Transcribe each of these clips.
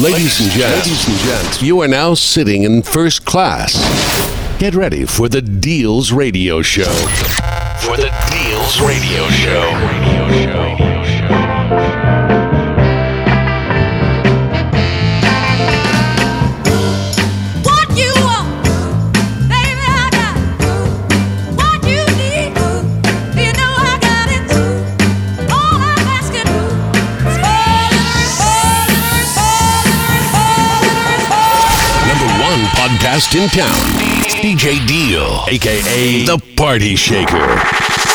Ladies and gents, ladies and gents, you are now sitting in first class. Get ready for the Deals Radio Show. For the Deals Radio Show. Radio Show. Podcast in town. DJ Deal, aka The Party Shaker.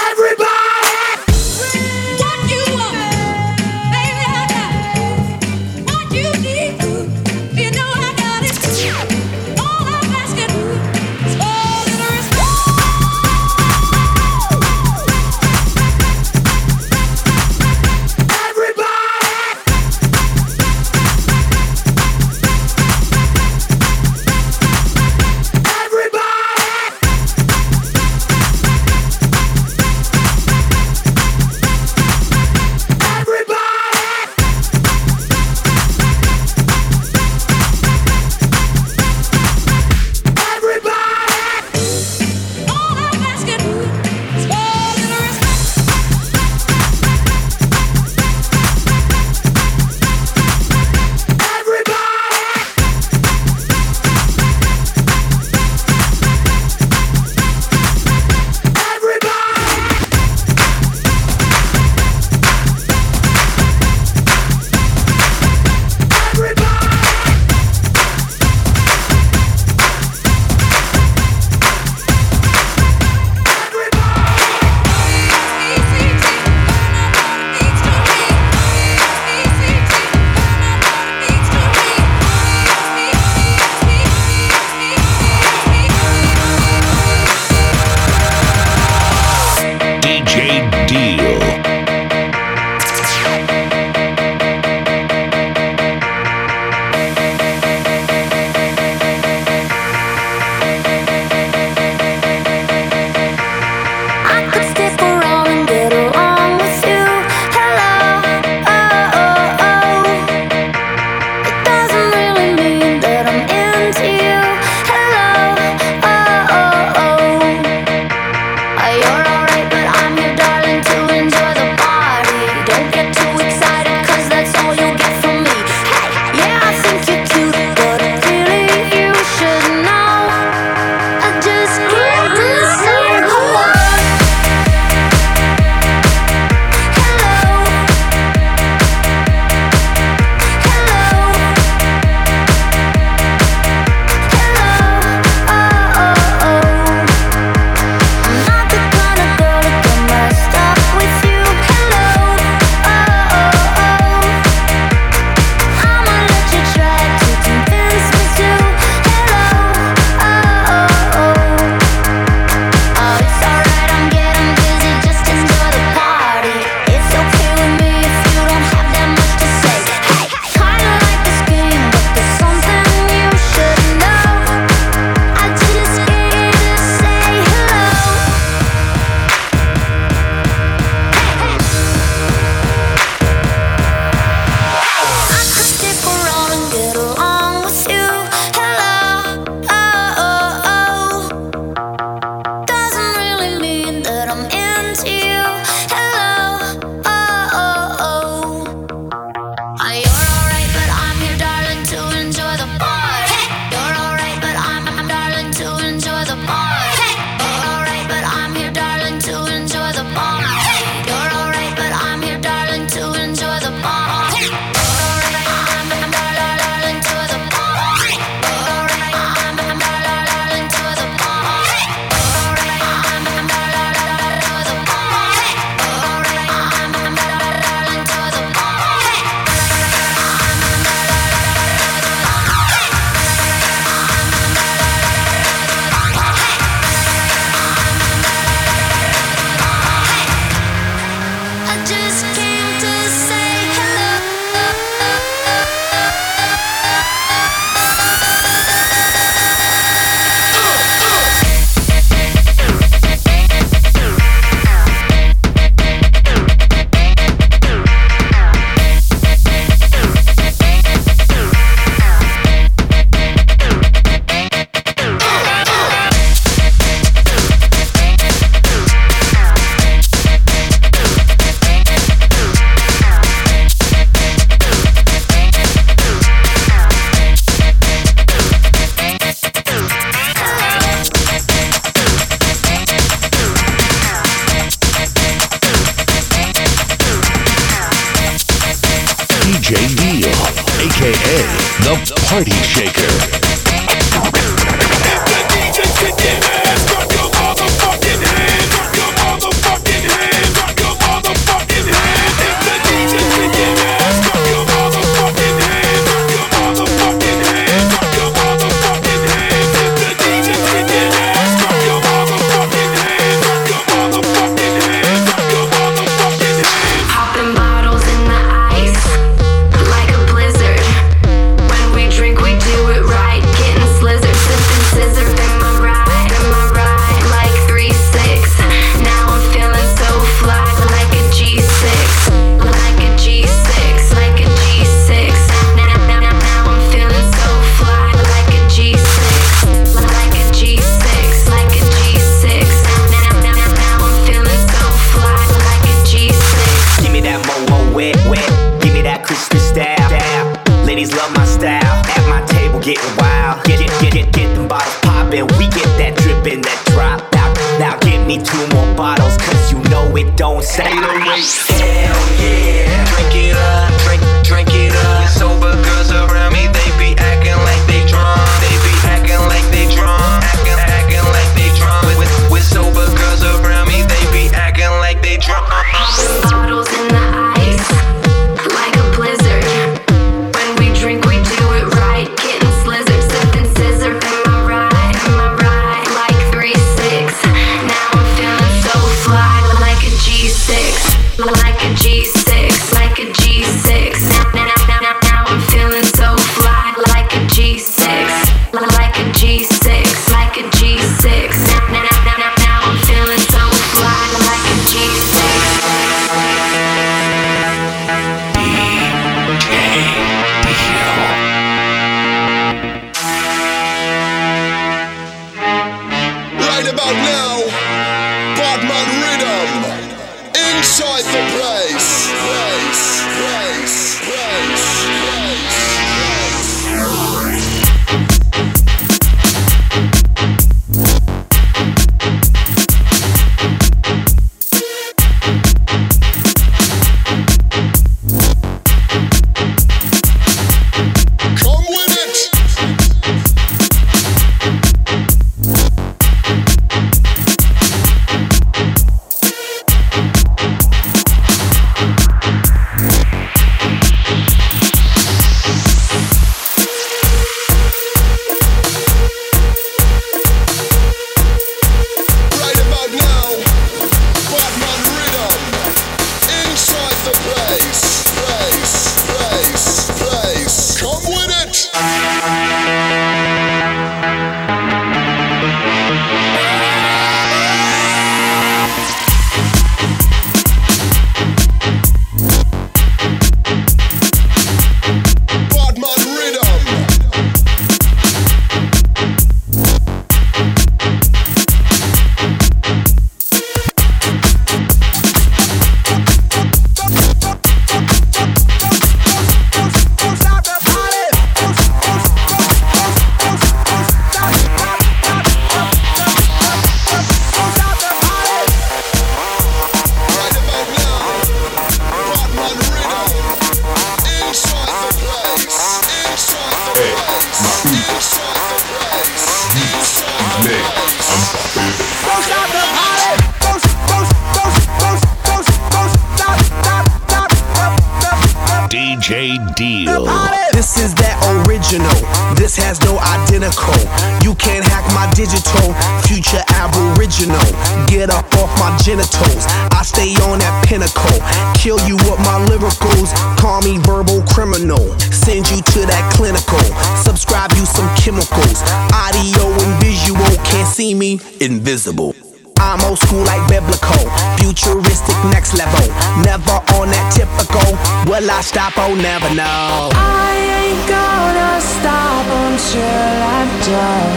subscribe you some chemicals. Audio and visual, can't see me, invisible. I'm old school like biblical, futuristic next level. Never on that typical. Will I stop? Oh, never know. I ain't gonna stop until I'm done.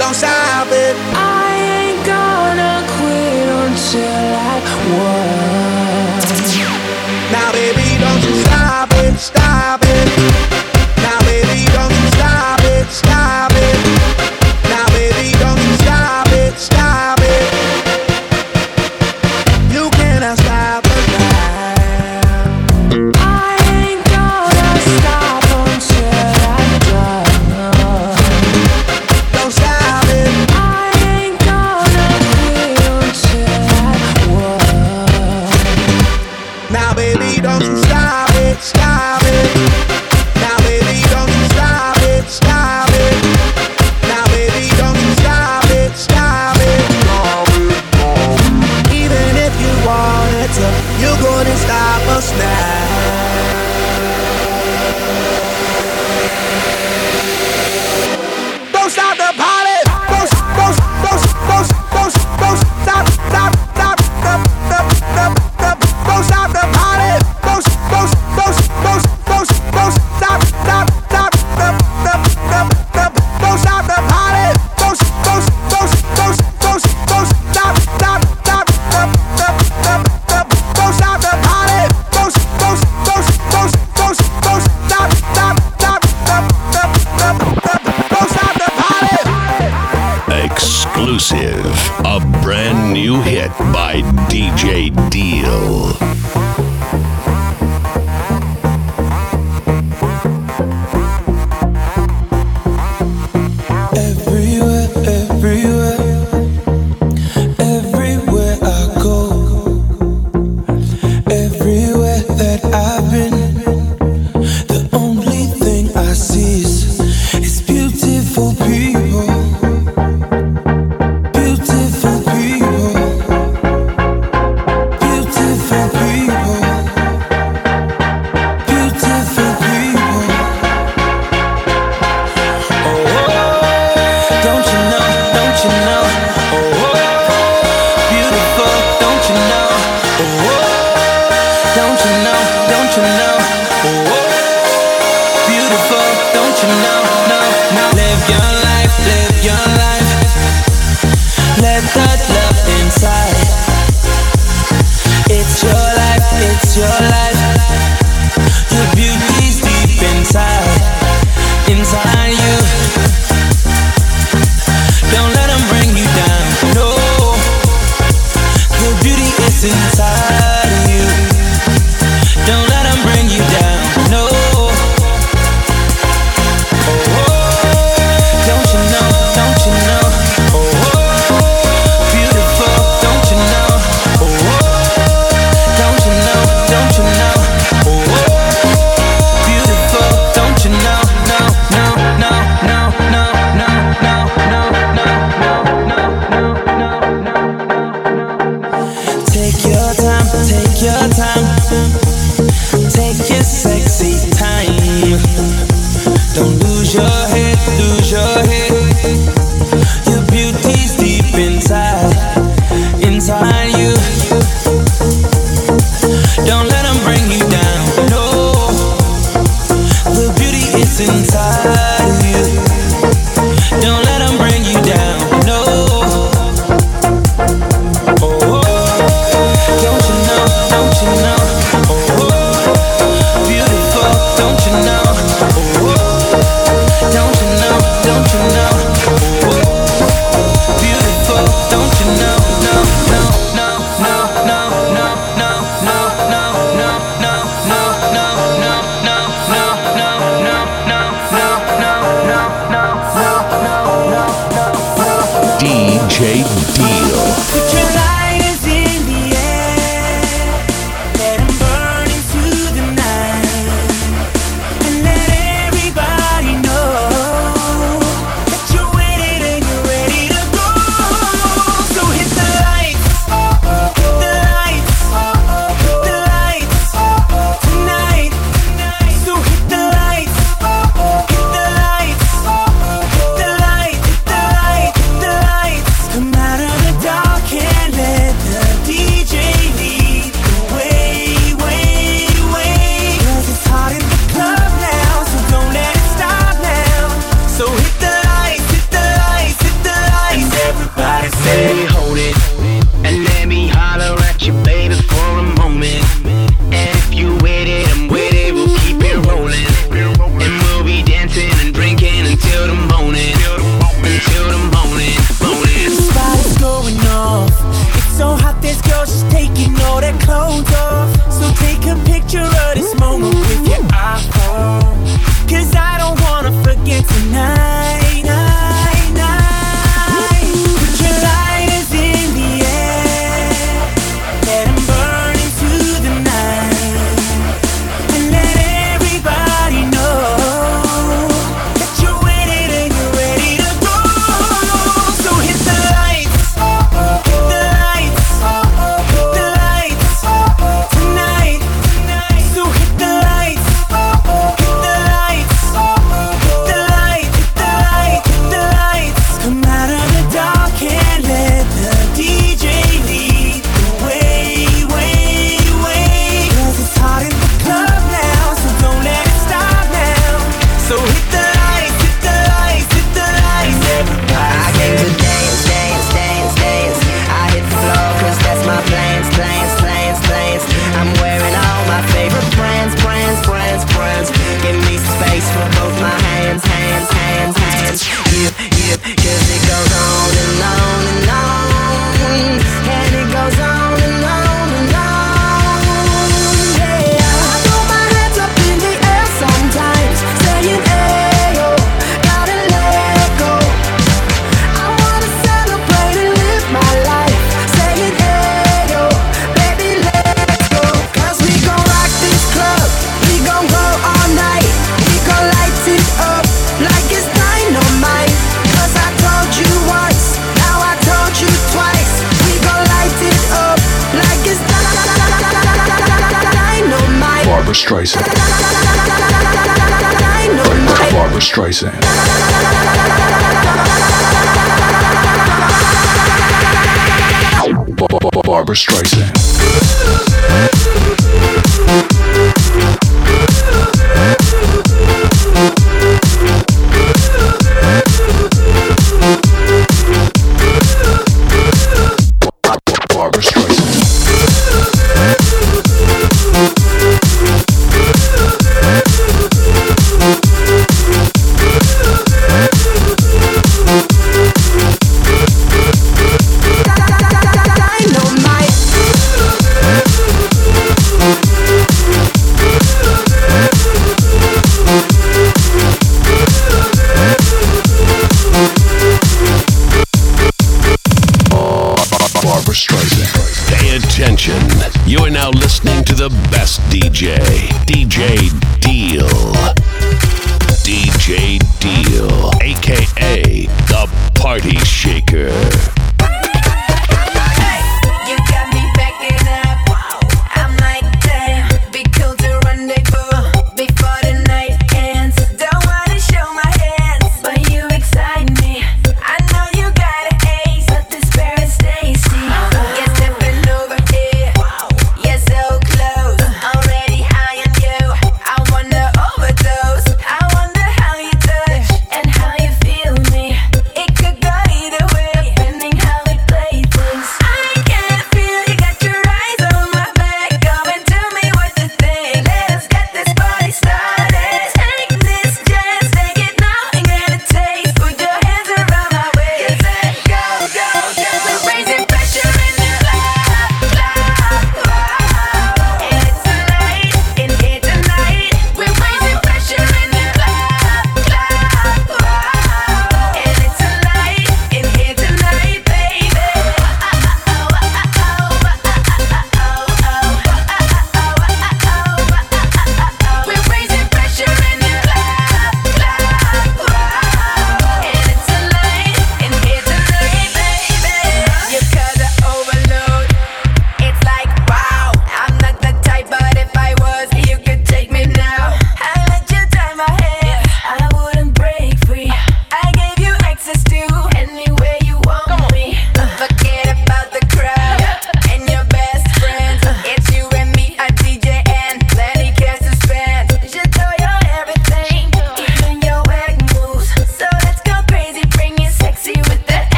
Don't stop it. I ain't gonna quit until I won. Now, baby, don't you stop it, stop it stop.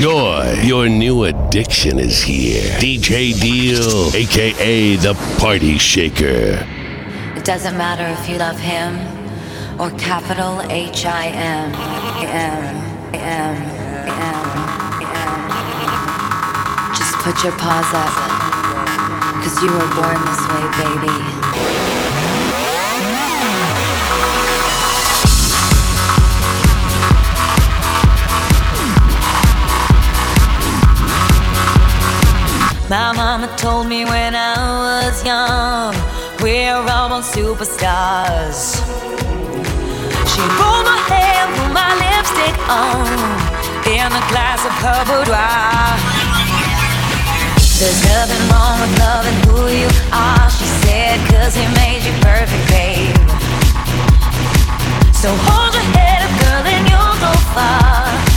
Your new addiction is here. DJ Deal, aka the Party Shaker. It doesn't matter if you love him or capital H.I.M. Just put your paws up, cause you were born this way, baby. My mama told me when I was young, we're all born superstars. She pulled my hair, put my lipstick on, in the glass of her boudoir. There's nothing wrong with loving who you are, she said, cause he made you perfect, babe. So hold your head up, girl, and you'll go far.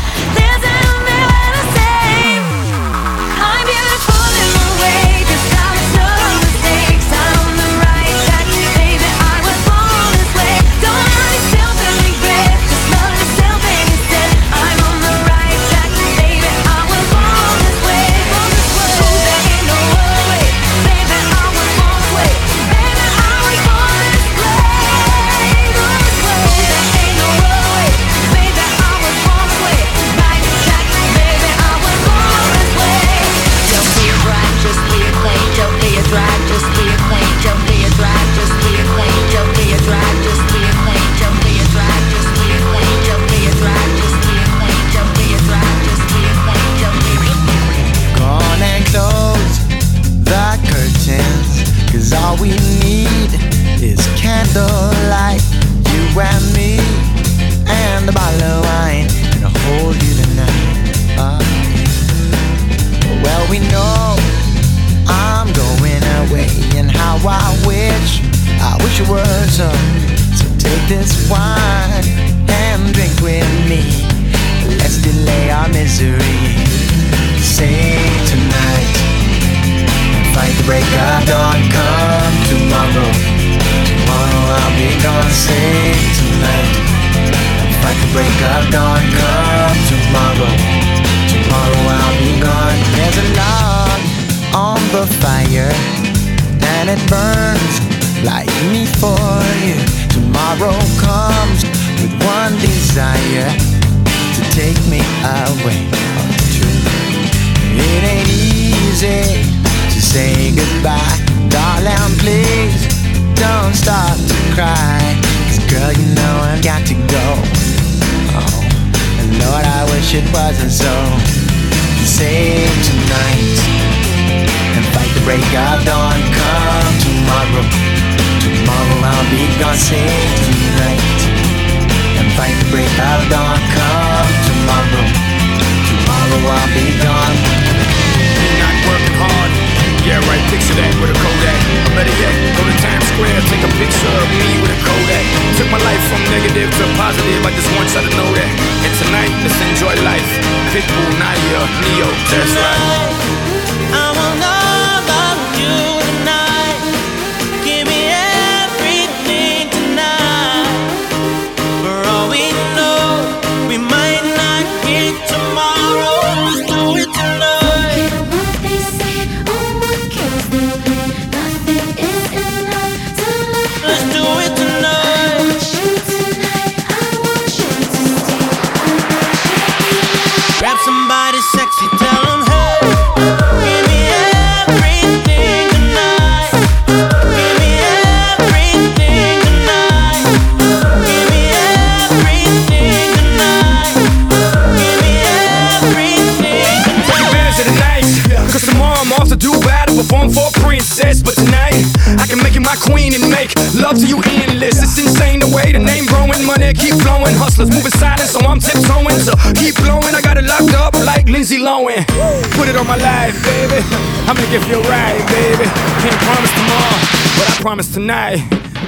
if you're right, baby. Can't promise tomorrow, but I promise tonight.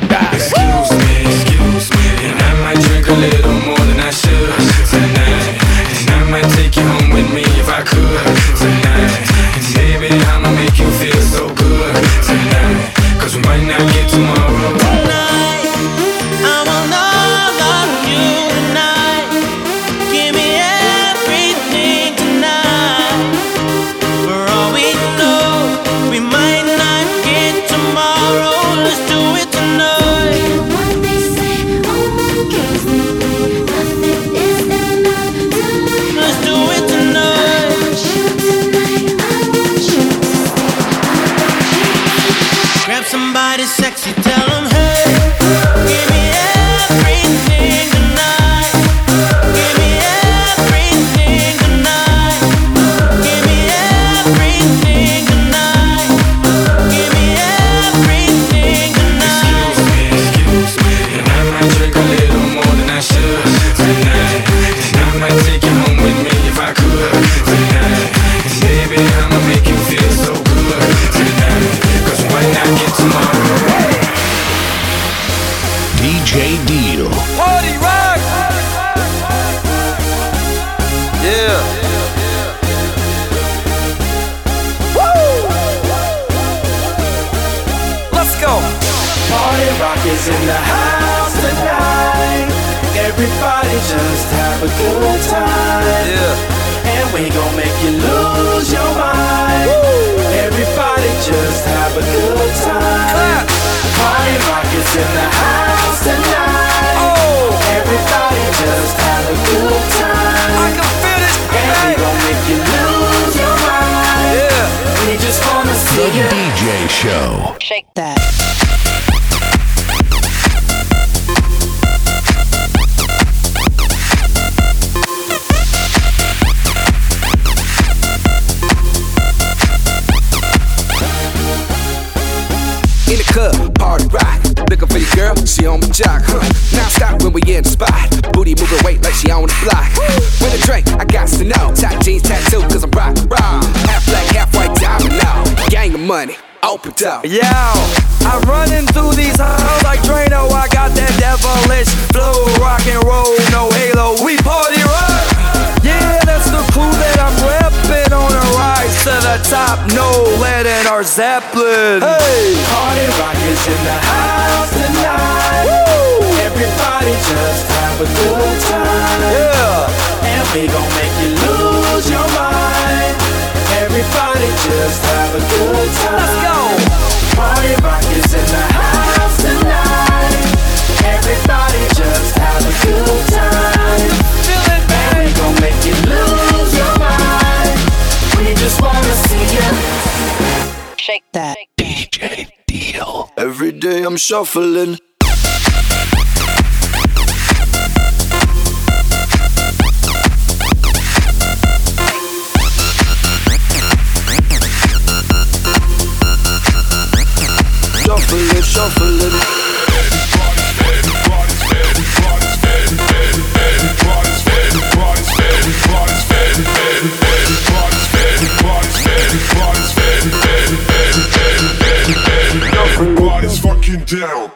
Darling. Excuse me, excuse me, and I might drink a little more than I should tonight. And I might take you home with me if I could tonight. And baby, I'ma make you everybody just have a good time. Let's go. Party rock is in the house tonight. Everybody just have a good time. Feel it, baby. And we gon' make you lose your mind. We just wanna see you. Shake that. Shake that. DJ Deal. Every day I'm shuffling. down.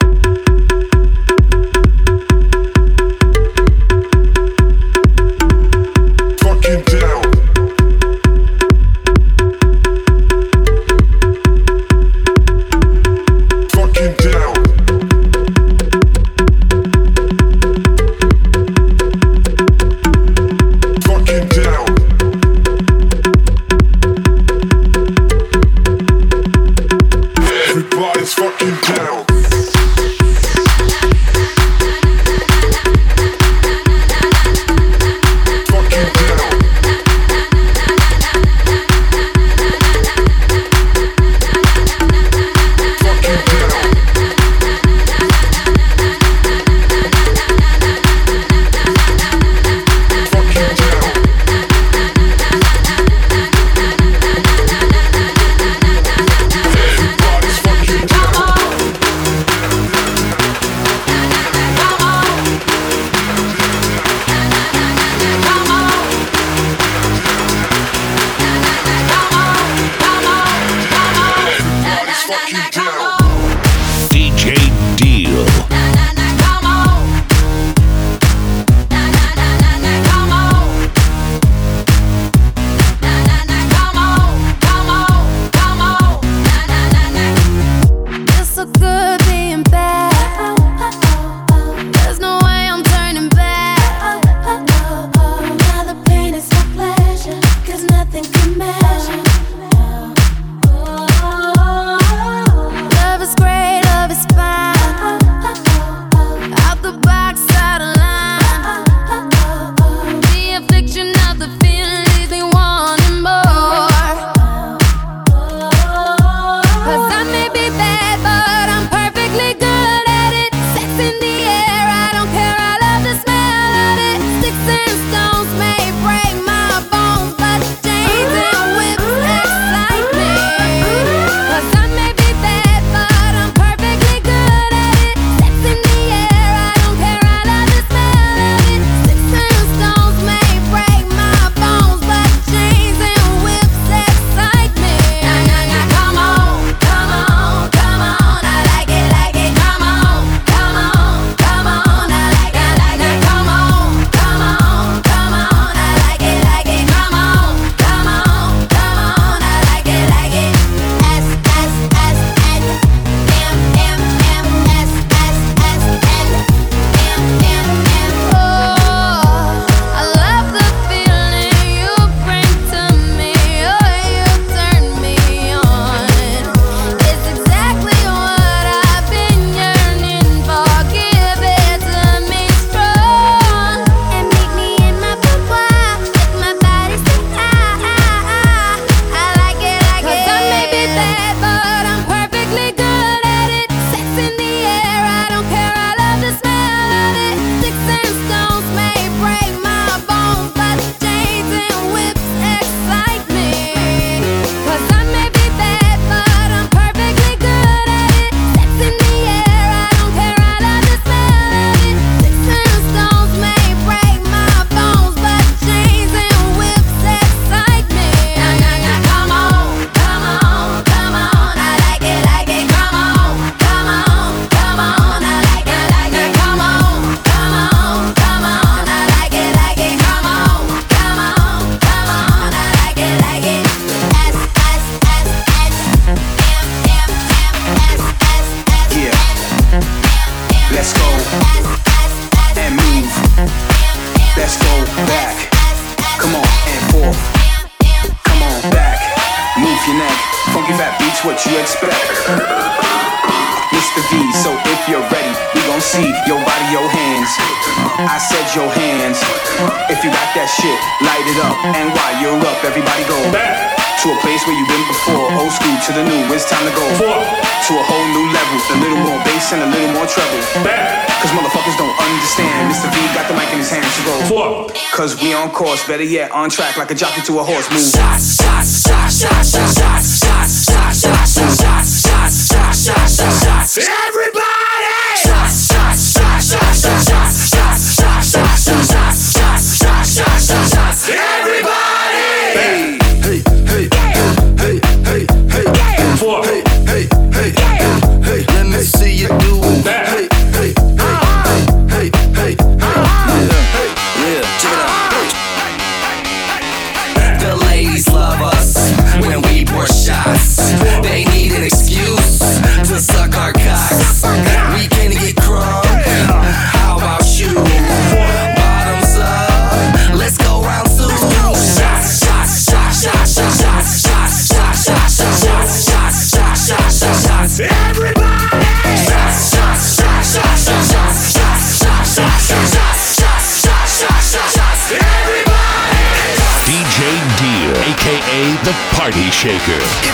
better yet, on track like a jockey to a horse move. shaker.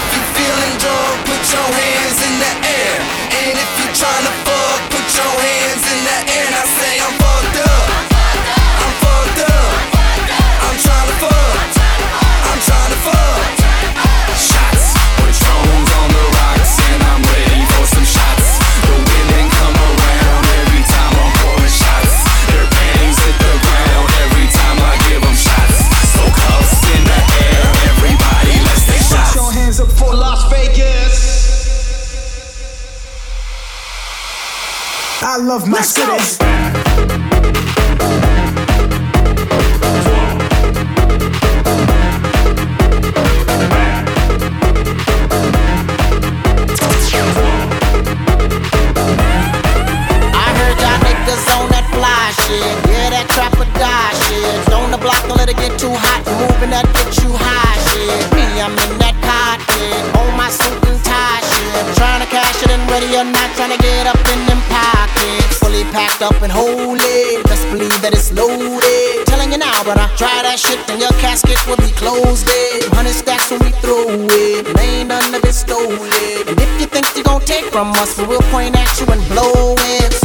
And if you think you're gonna take from us, we will point at you and blow it.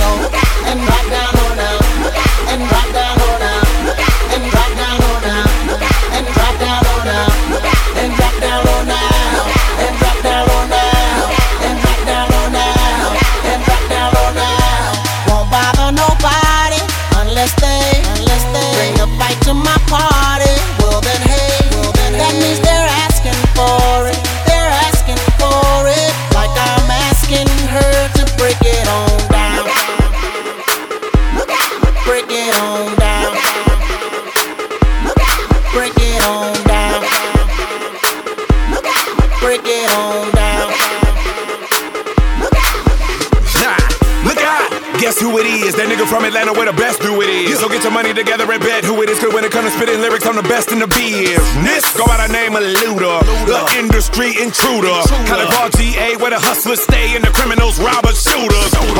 been spitting lyrics, I'm the best in the business. Go by the name of Luda, the industry intruder. College ball GA where the hustlers stay and the criminals rob or shoot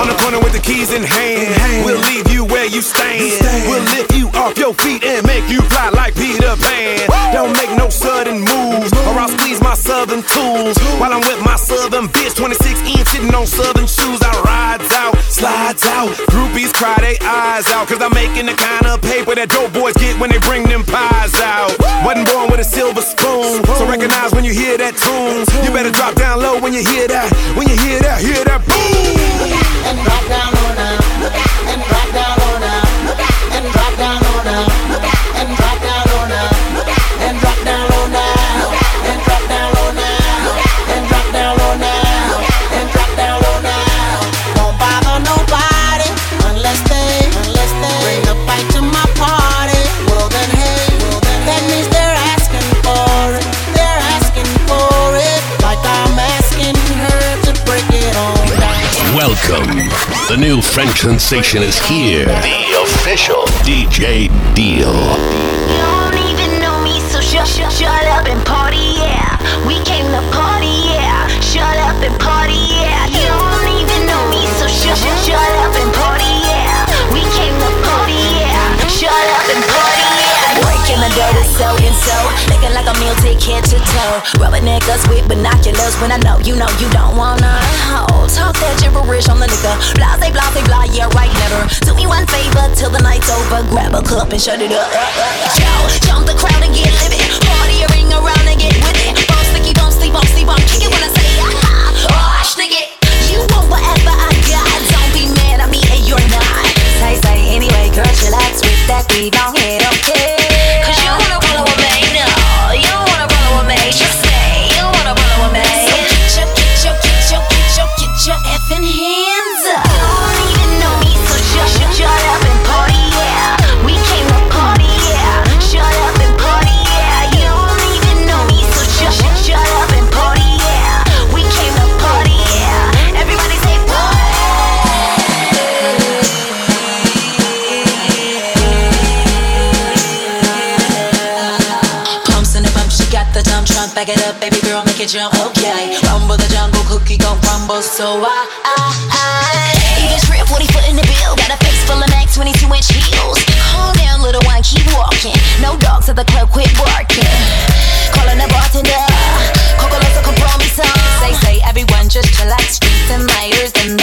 on the corner with the keys in hand. We'll leave you where you stand. We'll lift you off your feet and make you fly like Peter Pan. Don't make no sudden moves, or I'll squeeze my southern tools while I'm with my southern bitch. 26 inch sitting on southern shoes. I rides out, slides out. Groupies cry their eyes out, cause I'm making the kind of paper that dope boys get when they bring them pies out. Wasn't born with a silver spoon, so recognize when you hear that tune. You better drop down low when you hear that, when you hear that, hear that boom and drop down on them. Look out and drop down on them. Look out and drop down. Welcome. The new French sensation is here. The official DJ Deal. You don't even know me, so shut, shut, shut up and party, yeah. We came to party, yeah. Shut up and party, yeah. You don't even know me, so shut, shut, shut up and party, yeah. We came to in the dirt so and so. Looking like a meal ticket head to toe. Rubbing niggas with binoculars when I know you know you don't wanna hold. Talk that gibberish on the nigga. Blah blase, blah, yeah, right, never. Do me one favor till the night's over. Grab a cup and shut it up. Yo, jump the crowd and get living. Party ring around and get with it. Bounce, sticky, bounce, sleep, bounce, sleep, vom. Kick it when I say, ah, oh, nigga. You want whatever I got. Don't be mad at me and you're not. Say, say, anyway, girl, chillax with that beat, don't hit okay? 익숙해져 okay. Rumble the jungle cookie gon' rumble so I I I. Even trip when he foot in the bill got a face full of Mac 22 inch heels. Calm down little one keep walking. No dogs at the club quit barking. Calling the bartender. Coco Loco compromise say say everyone just chillax. Streets and lighters and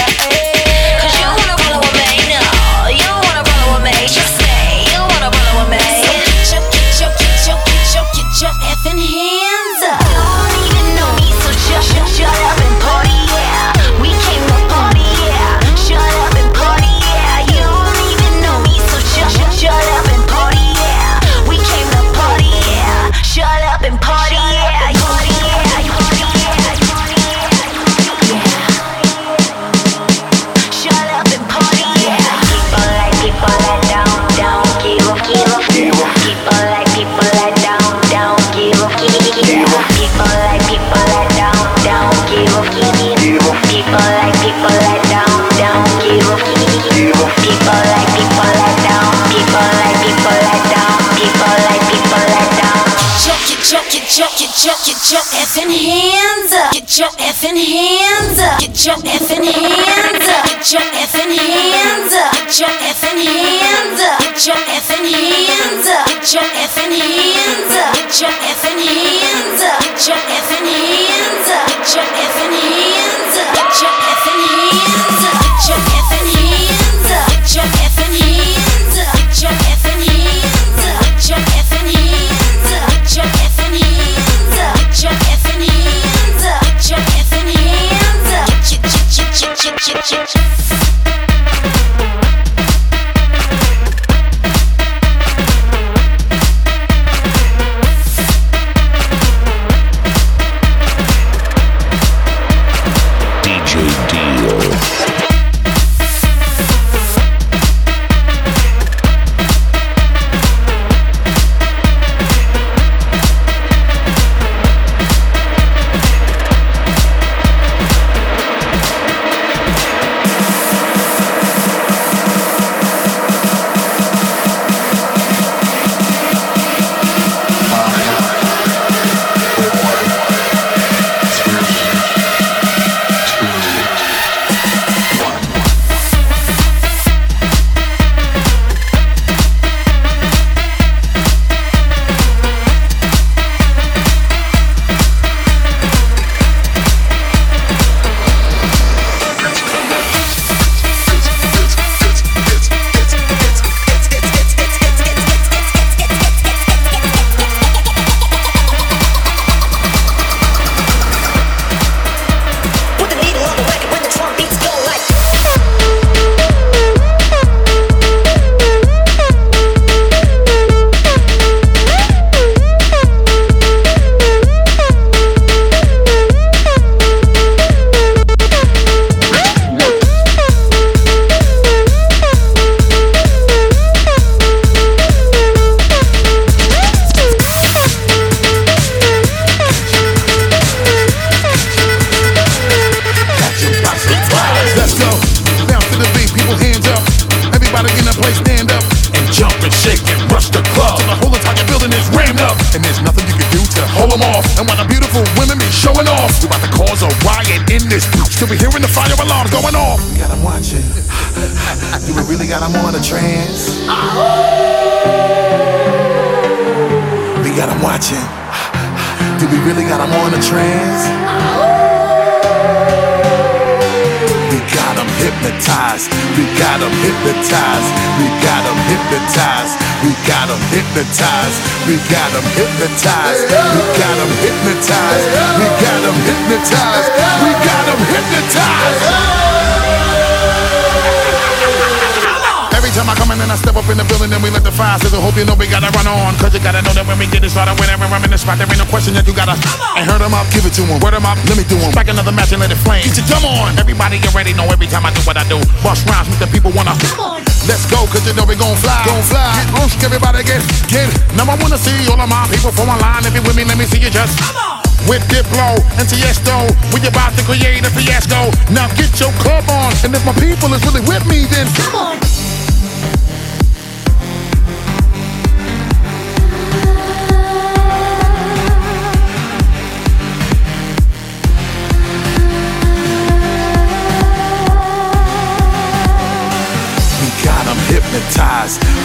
time I come in and I step up in the building, and we let the fire sizzle. Hope you know we gotta run on. Cause you gotta know that when we get it started, whenever I'm in the spot, there ain't no question that you gotta. And hurt them up, give it to them. Word them up, let me do them. Strike another match and let it flame. Get your dumb on. Everybody get ready, know every time I do what I do. Bust rhymes, make the people wanna. Come on. Let's go, cause you know we gon' fly. Gon' fly. Get on, everybody get, get. Now I wanna see all of my people from online. If you with me, let me see you just. Come on. With Diplo and Tiesto, we about to create a fiasco. Now get your club on, and if my people is really with me, then come on.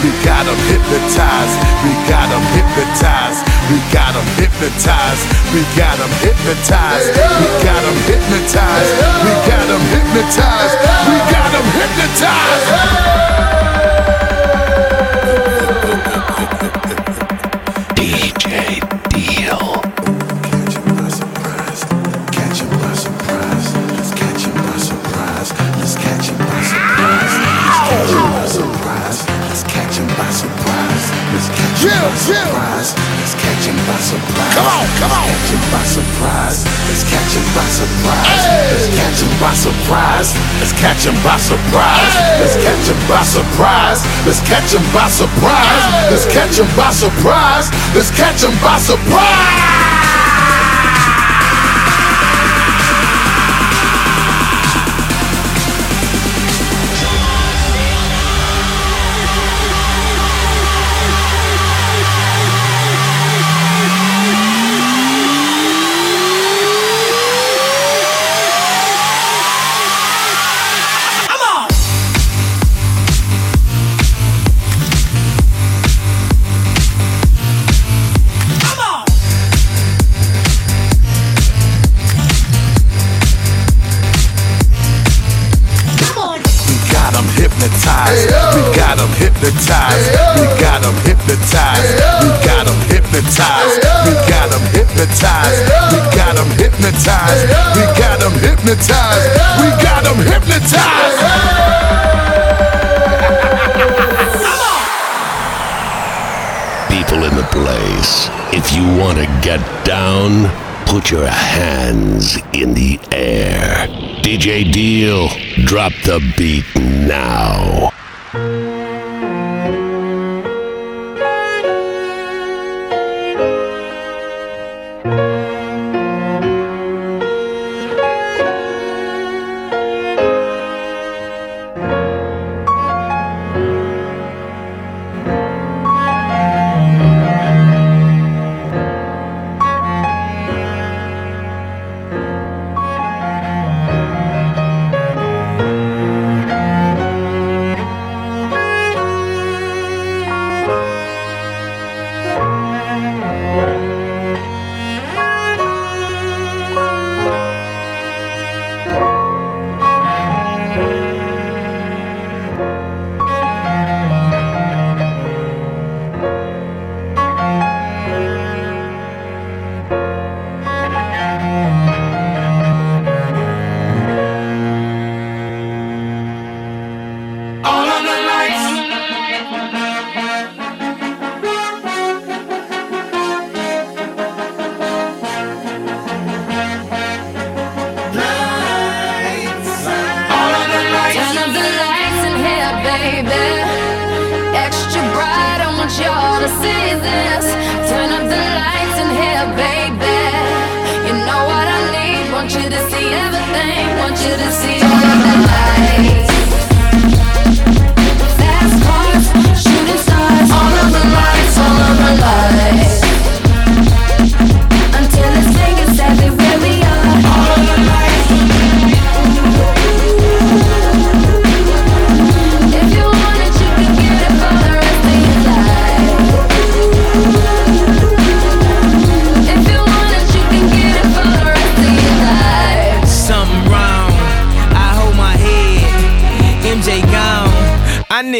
We got them hypnotized. We got them hypnotized. We got them hypnotized. We got them hypnotized. We got them hypnotized. We got them hypnotized. We got them hypnotized. It's you. Surprise. It's catching by surprise. Come on, come on. It's catching by surprise. It's catching by surprise. Hey. It's catching by surprise. It's catching by surprise. Hey. It's catching by surprise. It's catching by surprise. Hey. It's catching by surprise. It's catching by surprise. Hypnotized. We got them hypnotized. We got them hypnotized. We got them hypnotized. We got them hypnotized. We got them hypnotized. We got them hypnotized. People in the place, if you want to get down, put your hands in the air. DJ Deal, drop the beat now. See this. Turn up the lights in here, baby. You know what I need. Want you to see everything. Want you to see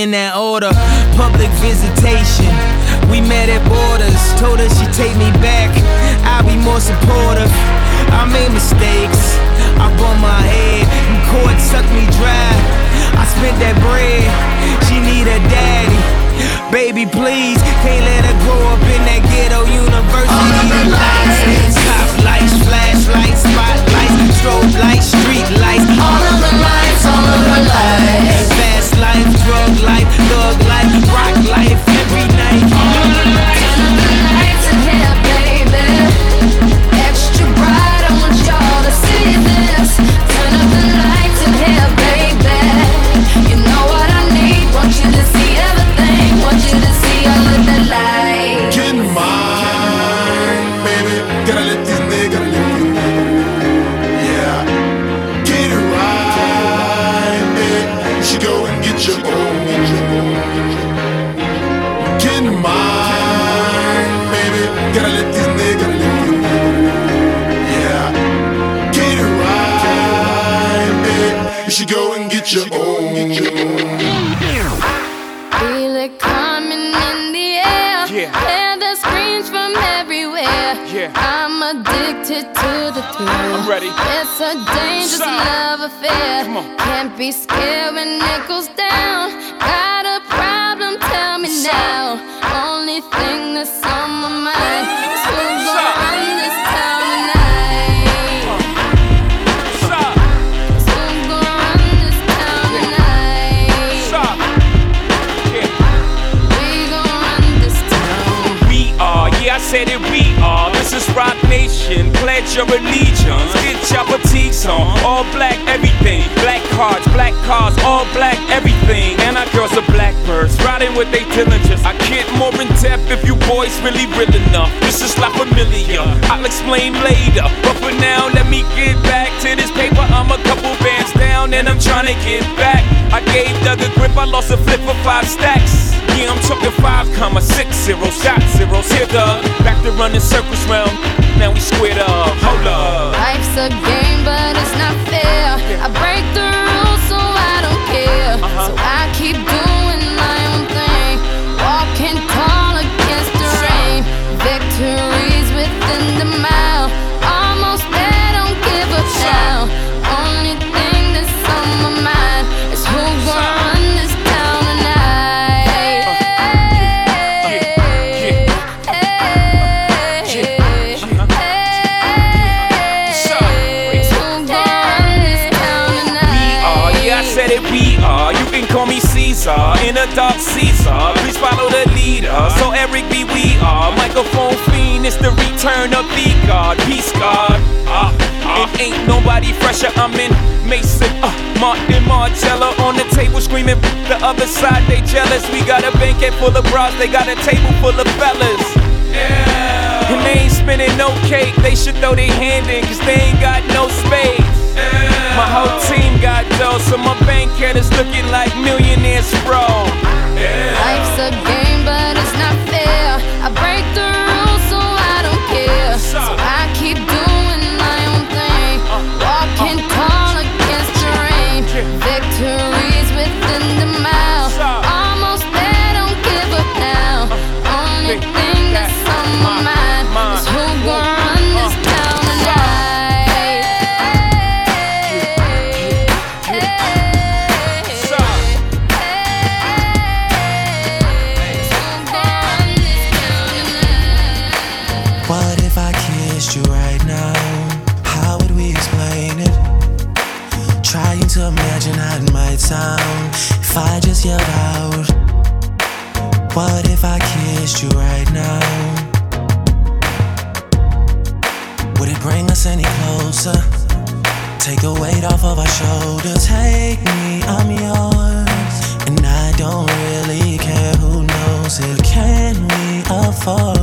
In that order. Public visitation. We met at borders. Told her she take me back. I'll be more supportive. I made mistakes. I bumped my head. And court sucked me dry. I'm a couple bands down and I'm trying to get back. I gave Doug a grip, I lost a flip for five stacks. Yeah, I'm talking five comma six zero shot zeros. Here, Doug. Back to running circles round. Now we squared up. Hold up. Life's a game, but it's not fair. I break the rules, so I don't care. Uh-huh. So I So B, we are. Microphone fiend, it's the return of the God. Peace God. Uh, uh, it ain't nobody fresher. I'm in Maison, uh, Martin Margiela on the table screaming. The other side, they jealous. We got a banquet full of bras, they got a table full of fellas. Yeah. And they ain't spinning no cake. They should throw their hand in, cause they ain't got no space. My whole team got dough, so my bank account is looking like millionaires, bro. Life's a game, but it's not fair. I break the sound if I just yelled out? What if I kissed you right now? Would it bring us any closer? Take the weight off of our shoulders. Take me, I'm yours. And I don't really care who knows it. Can we afford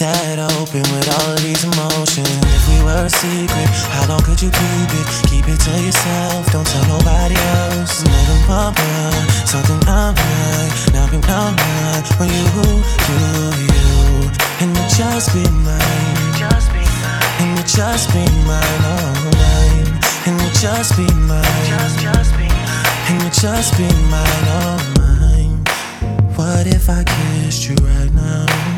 that open with all of these emotions? If we were a secret, how long could you keep it? Keep it to yourself, don't tell nobody else. Little mama, something I'm like, nothing I'm like. When you, you, you, and you just be mine. Just be mine. And you just be mine, oh mine. And you just be mine. Just, just be mine. And you just be mine, oh mine. What if I kissed you right now?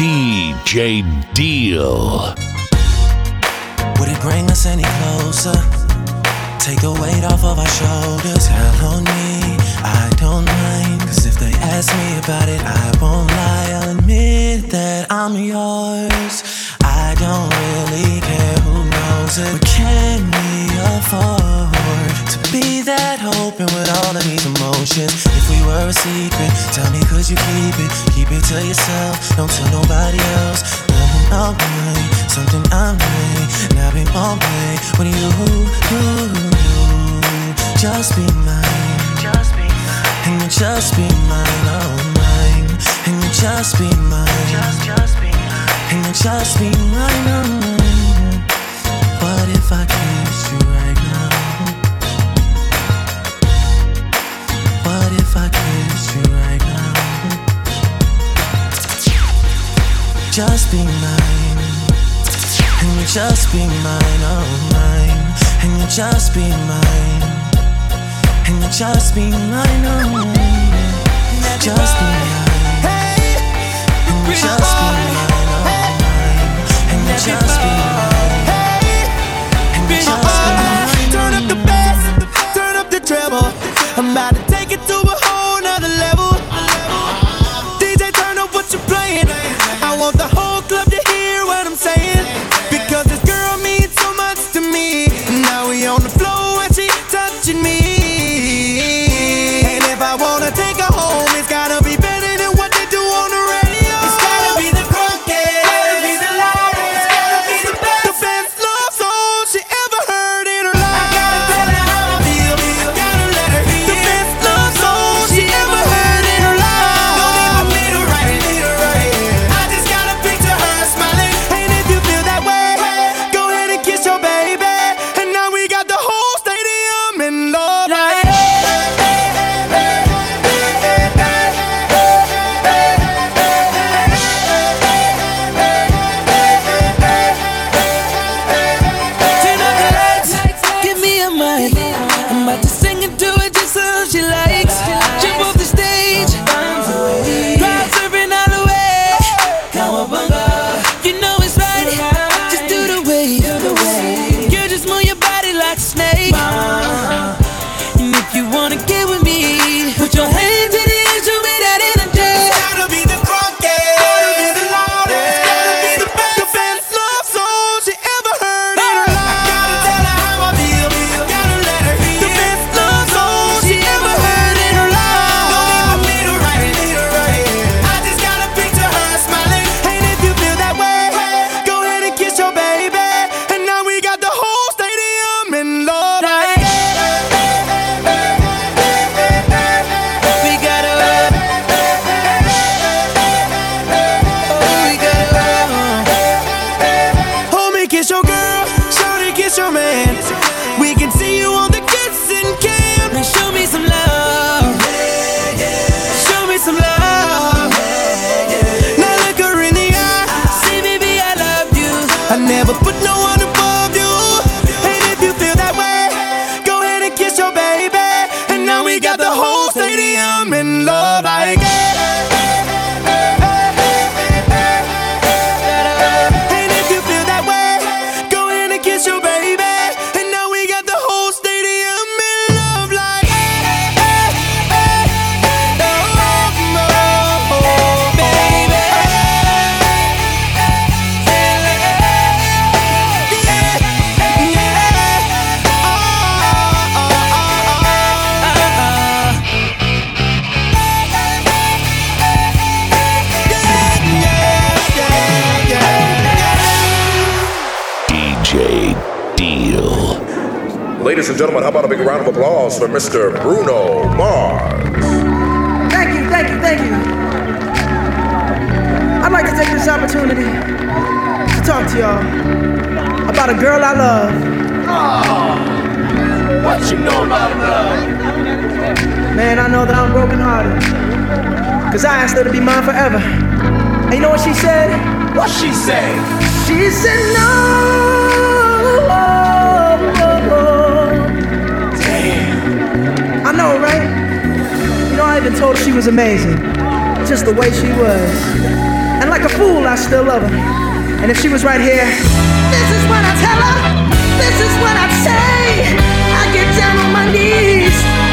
DJ Deal. Would it bring us any closer? Take the weight off of our shoulders. Hell on me, I don't mind. Cause if they ask me about it, I won't lie. I'll admit that I'm yours. I don't really care who knows it. But can we afford be that open with all of these emotions? If we were a secret, tell me, could you keep it? Keep it to yourself, don't tell nobody else. Nothing I'm way, something I'm way, now be my way. When you, you, you, just be mine. Just be mine. And you just be mine, oh mine. And you just be mine. Just, just be mine. And you just be mine, oh mine. What if I kissed you Just be mine. And you just be mine, oh mine. And you just be mine. And you just be mine, oh mine. Just be oh, mine. And you just be mine, oh mine. And you just be mine. Mr. and told she was amazing, just the way she was. And like a fool, I still love her. And if she was right here, this is what I tell her, this is what I say. I get down on my knees.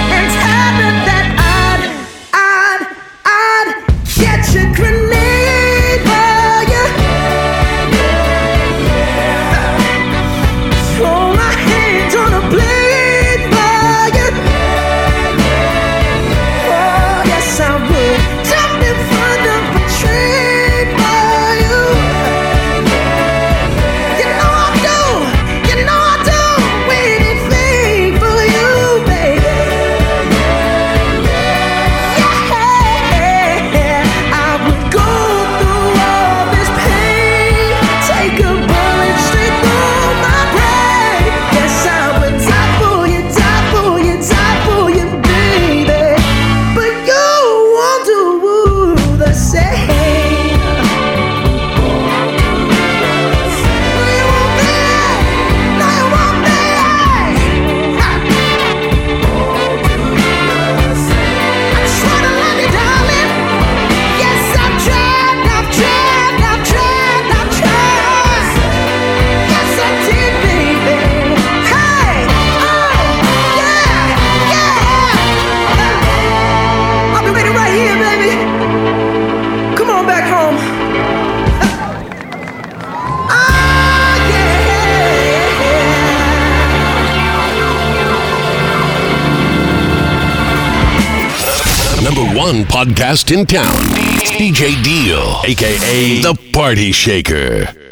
podcast in town. DJ Deal, aka The Party Shaker.